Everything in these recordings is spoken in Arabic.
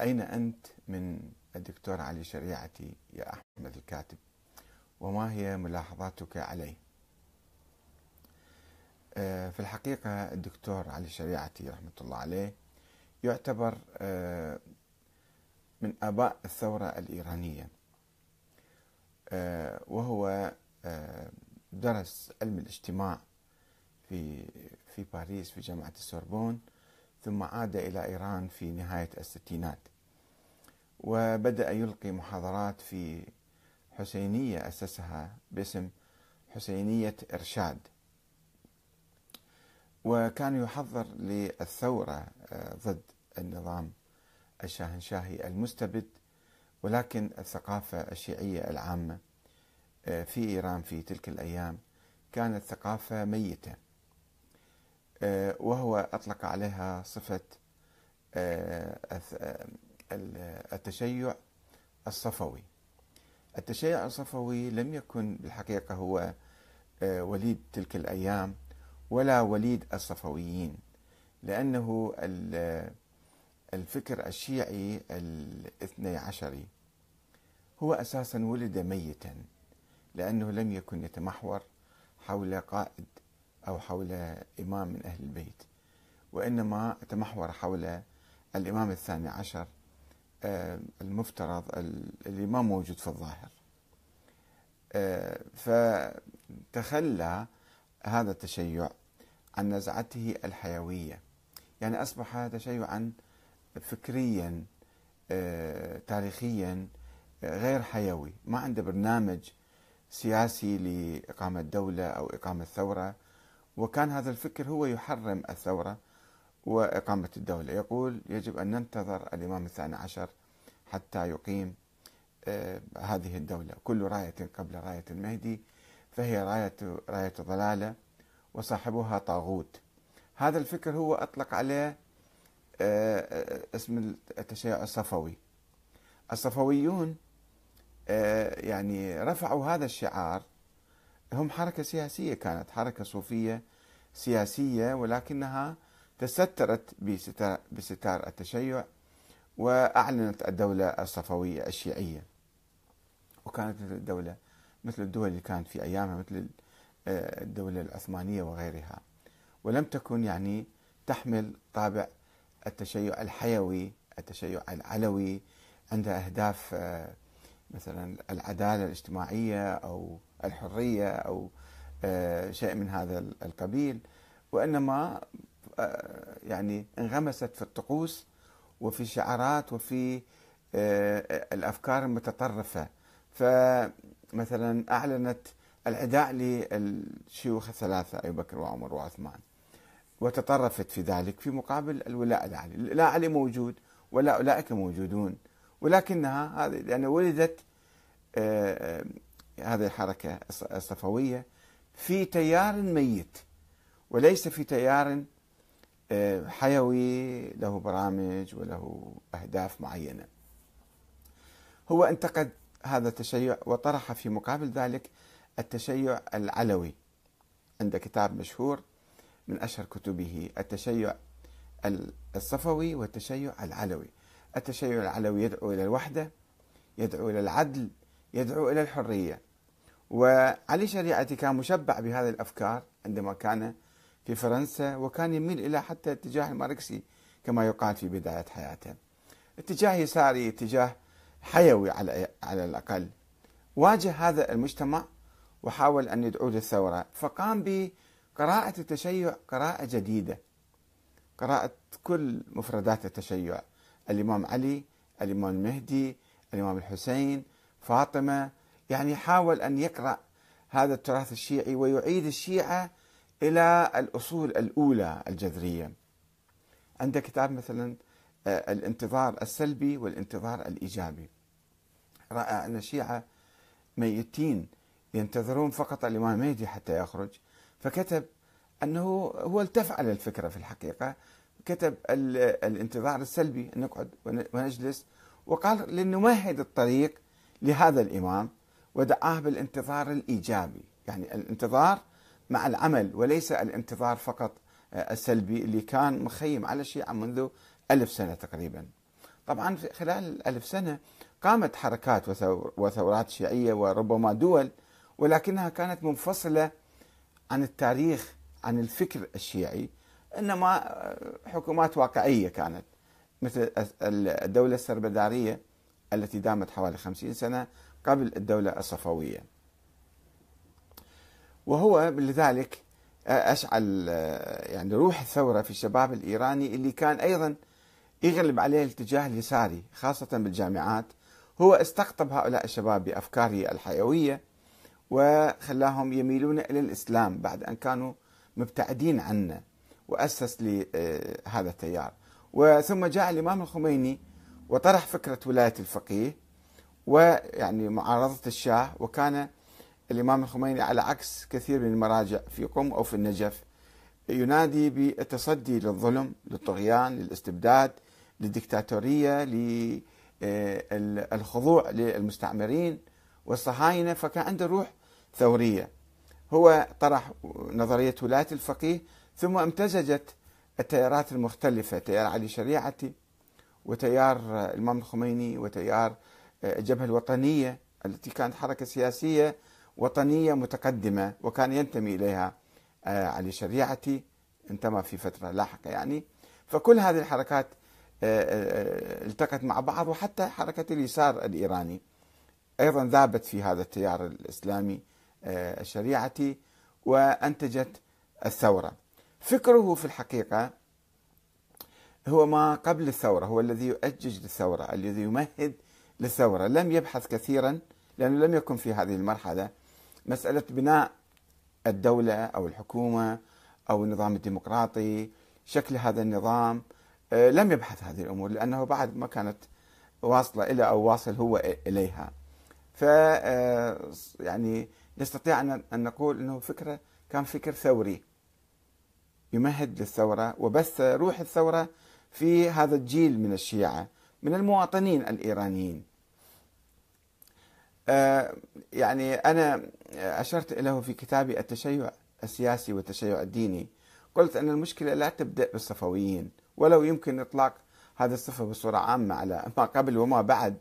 أين أنت من الدكتور علي شريعتي يا أحمد الكاتب؟ وما هي ملاحظاتك عليه؟ آه، في الحقيقة الدكتور علي شريعتي رحمة الله عليه يعتبر آه، من آباء الثورة الإيرانية آه، وهو درس علم الاجتماع في في باريس في جامعة السوربون ثم عاد إلى إيران في نهاية الستينات. وبدأ يلقي محاضرات في حسينية أسسها باسم حسينية إرشاد. وكان يحضر للثورة آه، ضد النظام الشاهنشاهي المستبد ولكن الثقافة الشيعية العامة آه، في إيران في تلك الأيام كانت ثقافة ميتة. وهو أطلق عليها صفة التشيع الصفوي. التشيع الصفوي لم يكن بالحقيقة هو وليد تلك الأيام ولا وليد الصفويين لأنه الفكر الشيعي الاثني عشري هو أساسا ولد ميتا لأنه لم يكن يتمحور حول قائد أو حول إمام من أهل البيت وإنما تمحور حول الإمام الثاني عشر آه، المفترض اللي ما موجود في الظاهر. آه، فتخلى هذا التشيع عن نزعته الحيوية. يعني أصبح تشيعا فكريا آه، تاريخيا غير حيوي. ما عنده برنامج سياسي لإقامة دولة أو إقامة ثورة وكان هذا الفكر هو يحرم الثورة وإقامة الدولة. يقول يجب أن ننتظر الإمام الثاني عشر حتى يقيم آه، هذه الدولة. كل راية قبل راية المهدي فهي راية راية ضلالة وصاحبها طاغوت. هذا الفكر هو أطلق عليه آه، آه، اسم التشيع الصفوي. الصفويون يعني رفعوا هذا الشعار هم حركة سياسية كانت حركة صوفية سياسية ولكنها تسترت بستار التشيع وأعلنت الدولة الصفوية الشيعية. وكانت الدولة مثل الدول اللي كانت في أيامها مثل آه، الدولة العثمانية وغيرها. ولم تكن يعني تحمل طابع التشيع الحيوي التشيع العلوي عندها أهداف آه، مثلا العدالة الاجتماعية أو الحرية أو آه، شيء من هذا القبيل. وإنما يعني انغمست في الطقوس وفي الشعارات وفي الأفكار المتطرفة. فمثلا أعلنت العداء للشيوخ الثلاثة أبي بكر وعمر وعثمان وتطرفت في ذلك في مقابل الولاء العلي لا علي موجود ولا أولئك موجودون ولكنها هذه لأن ولدت آه، آه، هذه الحركة الصفوية في تيار ميت وليس في تيار آه، حيوي له برامج وله أهداف معينة. هو انتقد هذا التشيع وطرح في مقابل ذلك التشيع العلوي. عند كتاب مشهور من أشهر كتبه التشيع الصفوي والتشيع العلوي. التشيع العلوي يدعو إلى الوحدة يدعو إلى العدل يدعو إلى الحرية. وعلي شريعتي كان مشبع بهذه الأفكار عندما كان في فرنسا وكان يميل إلى حتى اتجاه الماركسي كما يقال في بداية حياته. اتجاه يساري اتجاه حيوي على على الأقل. واجه هذا المجتمع وحاول أن يدعو للثورة. فقام بقراءة التشيع قراءة جديدة. قراءة كل مفردات التشيع. الإمام علي الإمام المهدي الإمام الحسين فاطمة يعني حاول أن يقرأ هذا التراث الشيعي ويعيد الشيعة إلى الأصول الأولى الجذرية. عند كتاب مثلا آه، الانتظار السلبي والانتظار الإيجابي. رأى أن الشيعة ميتين ينتظرون فقط الإمام المهدي حتى يخرج. فكتب أنه هو التفعل الفكرة في الحقيقة. كتب الانتظار السلبي نقعد ونجلس. وقال لنمهد الطريق لهذا الإمام. ودعاه بالانتظار الإيجابي. يعني الانتظار مع العمل وليس الانتظار فقط السلبي اللي كان مخيم على الشيعة منذ ألف سنة تقريبا. طبعا خلال الألف سنة قامت حركات وثورات شيعية وربما دول ولكنها كانت منفصلة عن التاريخ عن الفكر الشيعي إنما حكومات واقعية كانت مثل الدولة السربدارية التي دامت حوالي خمسين سنة قبل الدولة الصفوية. وهو لذلك أشعل يعني روح الثورة في الشباب الإيراني اللي كان أيضا يغلب عليه الاتجاه اليساري خاصة بالجامعات. هو استقطب هؤلاء الشباب بأفكاره الحيوية وخلاهم يميلون إلى الإسلام بعد أن كانوا مبتعدين عنه وأسس لهذا التيار. وثم جاء الإمام الخميني وطرح فكرة ولاية الفقيه ويعني معارضة الشاه وكان الإمام الخميني على عكس كثير من المراجع في قم أو في النجف ينادي بالتصدي للظلم للطغيان للاستبداد للدكتاتورية للخضوع للمستعمرين والصهاينة فكان عنده روح ثورية. هو طرح نظرية ولاية الفقيه ثم امتزجت التيارات المختلفة تيار علي شريعتي وتيار الإمام الخميني وتيار الجبهة الوطنية التي كانت حركة سياسية وطنية متقدمة وكان ينتمي إليها آه، علي شريعتي انتمى في فترة لاحقة يعني. فكل هذه الحركات آه، آه، التقت مع بعض وحتى حركة اليسار الإيراني. أيضا ذابت في هذا التيار الإسلامي الشريعتي وأنتجت الثورة. فكره في الحقيقة هو ما قبل الثورة هو الذي يؤجج للثورة الذي يمهد للثورة. لم يبحث كثيرا لأنه لم يكن في هذه المرحلة مسألة بناء الدولة أو الحكومة أو النظام الديمقراطي شكل هذا النظام آه، لم يبحث هذه الأمور لأنه بعد ما كانت واصلة إلى أو واصل هو إليها. ف آه، يعني نستطيع أن نقول أنه فكرة كان فكر ثوري. يمهد للثورة وبث روح الثورة في هذا الجيل من الشيعة. من المواطنين الإيرانيين. آه، يعني أنا أشرت له في كتابي التشيع السياسي والتشيع الديني. قلت أن المشكلة لا تبدأ بالصفويين ولو يمكن إطلاق هذه الصفة بصورة عامة على ما قبل وما بعد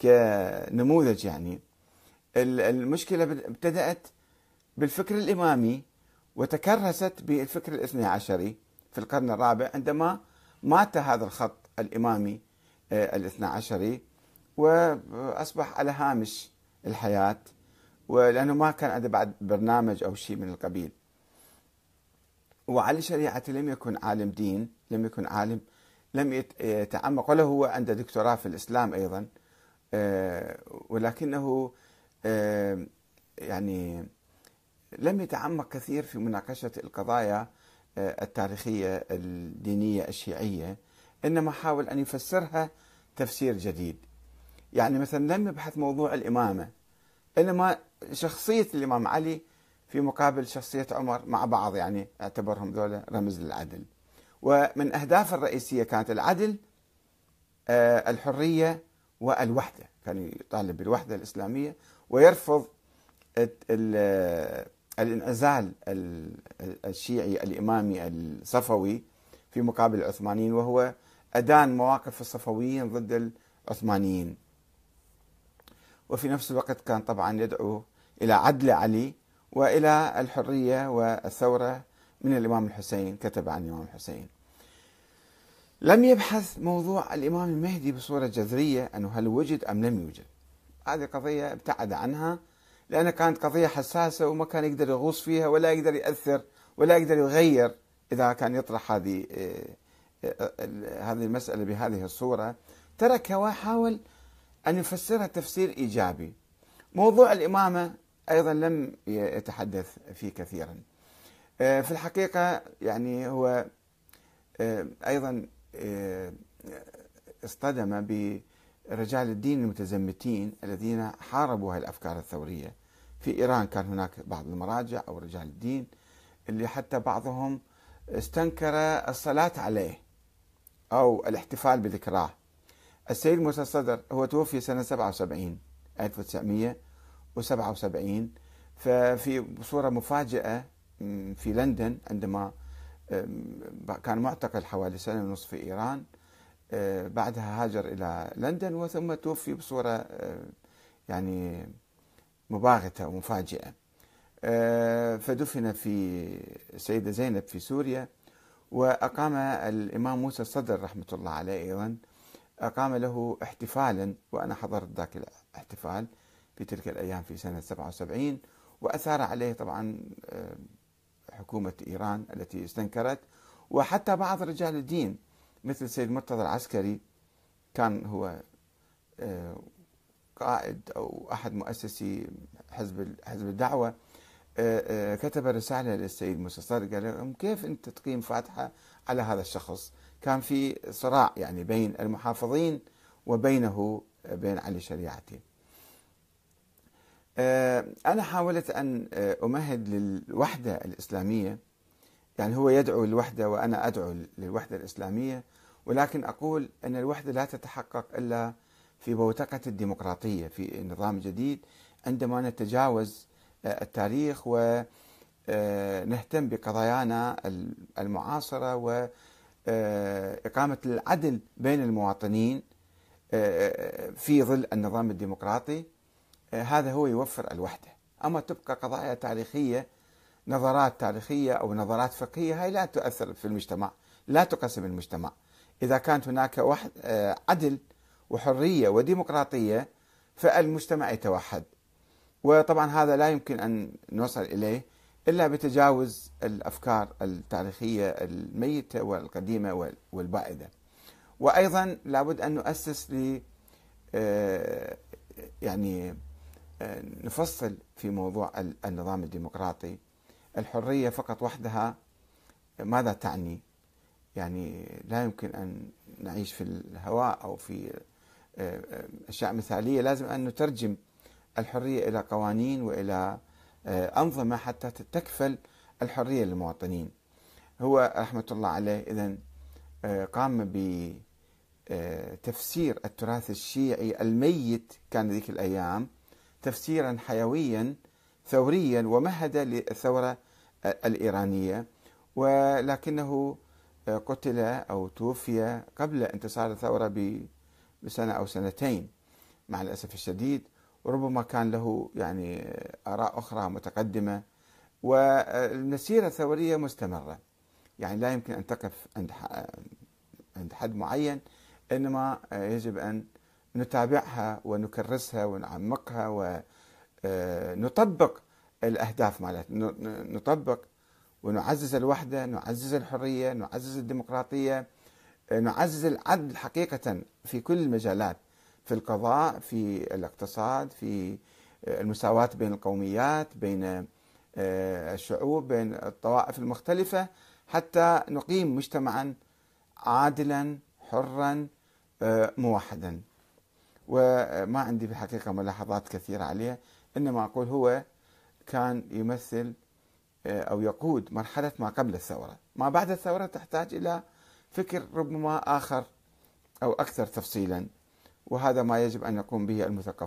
كنموذج يعني. المشكلة ابتدأت بالفكر الإمامي وتكرست بالفكر الاثني عشري في القرن الرابع عندما مات هذا الخط الإمامي الاثنى عشري وأصبح على هامش الحياة ولأنه ما كان عنده بعد برنامج أو شيء من القبيل. وعلي شريعتي لم يكن عالم دين لم يكن عالم لم يتعمق ولا هو عنده دكتوراه في الإسلام أيضا آه، ولكنه آه، يعني لم يتعمق كثير في مناقشة القضايا آه، التاريخية الدينية الشيعية. إنما حاول أن يفسرها تفسير جديد. يعني مثلا لم يبحث موضوع الإمامة. إنما شخصية الإمام علي في مقابل شخصية عمر مع بعض يعني أعتبرهم ذولا رمز للعدل. ومن أهداف الرئيسية كانت العدل آه، الحرية والوحدة. كان يطالب بالوحدة الإسلامية ويرفض الانعزال الشيعي الإمامي الصفوي في مقابل العثمانيين وهو أدان مواقف الصفويين ضد العثمانيين. وفي نفس الوقت كان طبعا يدعو إلى عدل علي وإلى الحرية والثورة من الإمام الحسين كتب عن الإمام الحسين. لم يبحث موضوع الإمام المهدي بصورة جذرية أنه هل وجد أم لم يوجد. هذه قضية ابتعد عنها لأنها كانت قضية حساسة وما كان يقدر يغوص فيها ولا يقدر يأثر ولا يقدر يغير إذا كان يطرح هذه آه، هذه المسألة بهذه الصورة. تركها وحاول أن يفسرها تفسير إيجابي. موضوع الإمامة أيضا لم يتحدث فيه كثيرا. آه، في الحقيقة يعني هو أيضا اصطدم برجال الدين المتزمتين الذين حاربوا هذه الأفكار الثورية. في إيران كان هناك بعض المراجع أو رجال الدين اللي حتى بعضهم استنكر الصلاة عليه. أو الاحتفال بذكراه. السيد موسى الصدر هو توفي سنة 77 1977 ففي صورة مفاجئة في لندن عندما كان معتقل حوالي سنة ونصف في إيران بعدها هاجر إلى لندن وثم توفي بصورة يعني مباغتة ومفاجئة. فدفن في السيدة زينب في سوريا. وأقام الإمام موسى الصدر رحمة الله عليه أيضا. أقام له احتفالا وأنا حضرت ذاك الاحتفال في تلك الأيام في سنة 77 وأثار عليه طبعا آه، حكومة إيران التي استنكرت. وحتى بعض رجال الدين مثل السيد مرتضى العسكري كان هو آه، قائد أو أحد مؤسسي حزب حزب الدعوة. كتب رسالة للسيد موسى صدر قال لهم كيف أنت تقيم فاتحة على هذا الشخص؟ كان في صراع يعني بين المحافظين وبينه بين علي شريعتي. آه، أنا حاولت أن آه، أمهد للوحدة الإسلامية. يعني هو يدعو للوحدة وأنا أدعو للوحدة الإسلامية ولكن أقول أن الوحدة لا تتحقق إلا في بوتقة الديمقراطية في نظام جديد عندما نتجاوز آه، التاريخ ونهتم بقضايانا المعاصرة وإقامة العدل بين المواطنين في ظل النظام الديمقراطي. هذا هو يوفر الوحدة. أما تبقى قضايا تاريخية نظرات تاريخية أو نظرات فقهية هاي لا تؤثر في المجتمع لا تقسم المجتمع. إذا كانت هناك عدل وحرية وديمقراطية فالمجتمع يتوحد. وطبعا هذا لا يمكن أن نوصل إليه إلا بتجاوز الأفكار التاريخية الميتة والقديمة والبائدة وأيضا لابد أن نؤسس ل آه، يعني نفصل في موضوع النظام الديمقراطي. الحرية فقط وحدها ماذا تعني؟ يعني لا يمكن أن نعيش في الهواء أو في آه، آه، أشياء مثالية. لازم أن نترجم الحرية إلى قوانين وإلى آه، أنظمة حتى تكفل الحرية للمواطنين. هو رحمة الله عليه إذا قام بتفسير التراث الشيعي الميت كان ذيك الأيام تفسيرا حيويا ثوريا ومهد للثورة الإيرانية. ولكنه قتل أو توفي قبل انتصار الثورة بسنة أو سنتين. مع الأسف الشديد وربما كان له يعني آراء أخرى متقدمة والمسيرة الثورية مستمرة. يعني لا يمكن أن تقف عند عند حد معين إنما يجب أن نتابعها ونكرسها ونعمقها ونطبق الأهداف مالتنا نطبق ونعزز الوحدة نعزز الحرية نعزز الديمقراطية نعزز العدل حقيقة في كل المجالات. في القضاء في الاقتصاد في آه، المساواة بين القوميات بين الشعوب بين الطوائف المختلفة حتى نقيم مجتمعا عادلا حرا موحدا. وما عندي في الحقيقة ملاحظات كثيرة عليه إنما أقول هو كان يمثل آه، أو يقود مرحلة ما قبل الثورة. ما بعد الثورة تحتاج إلى فكر ربما آخر أو أكثر تفصيلا. وهذا ما يجب أن يقوم به المثقفون.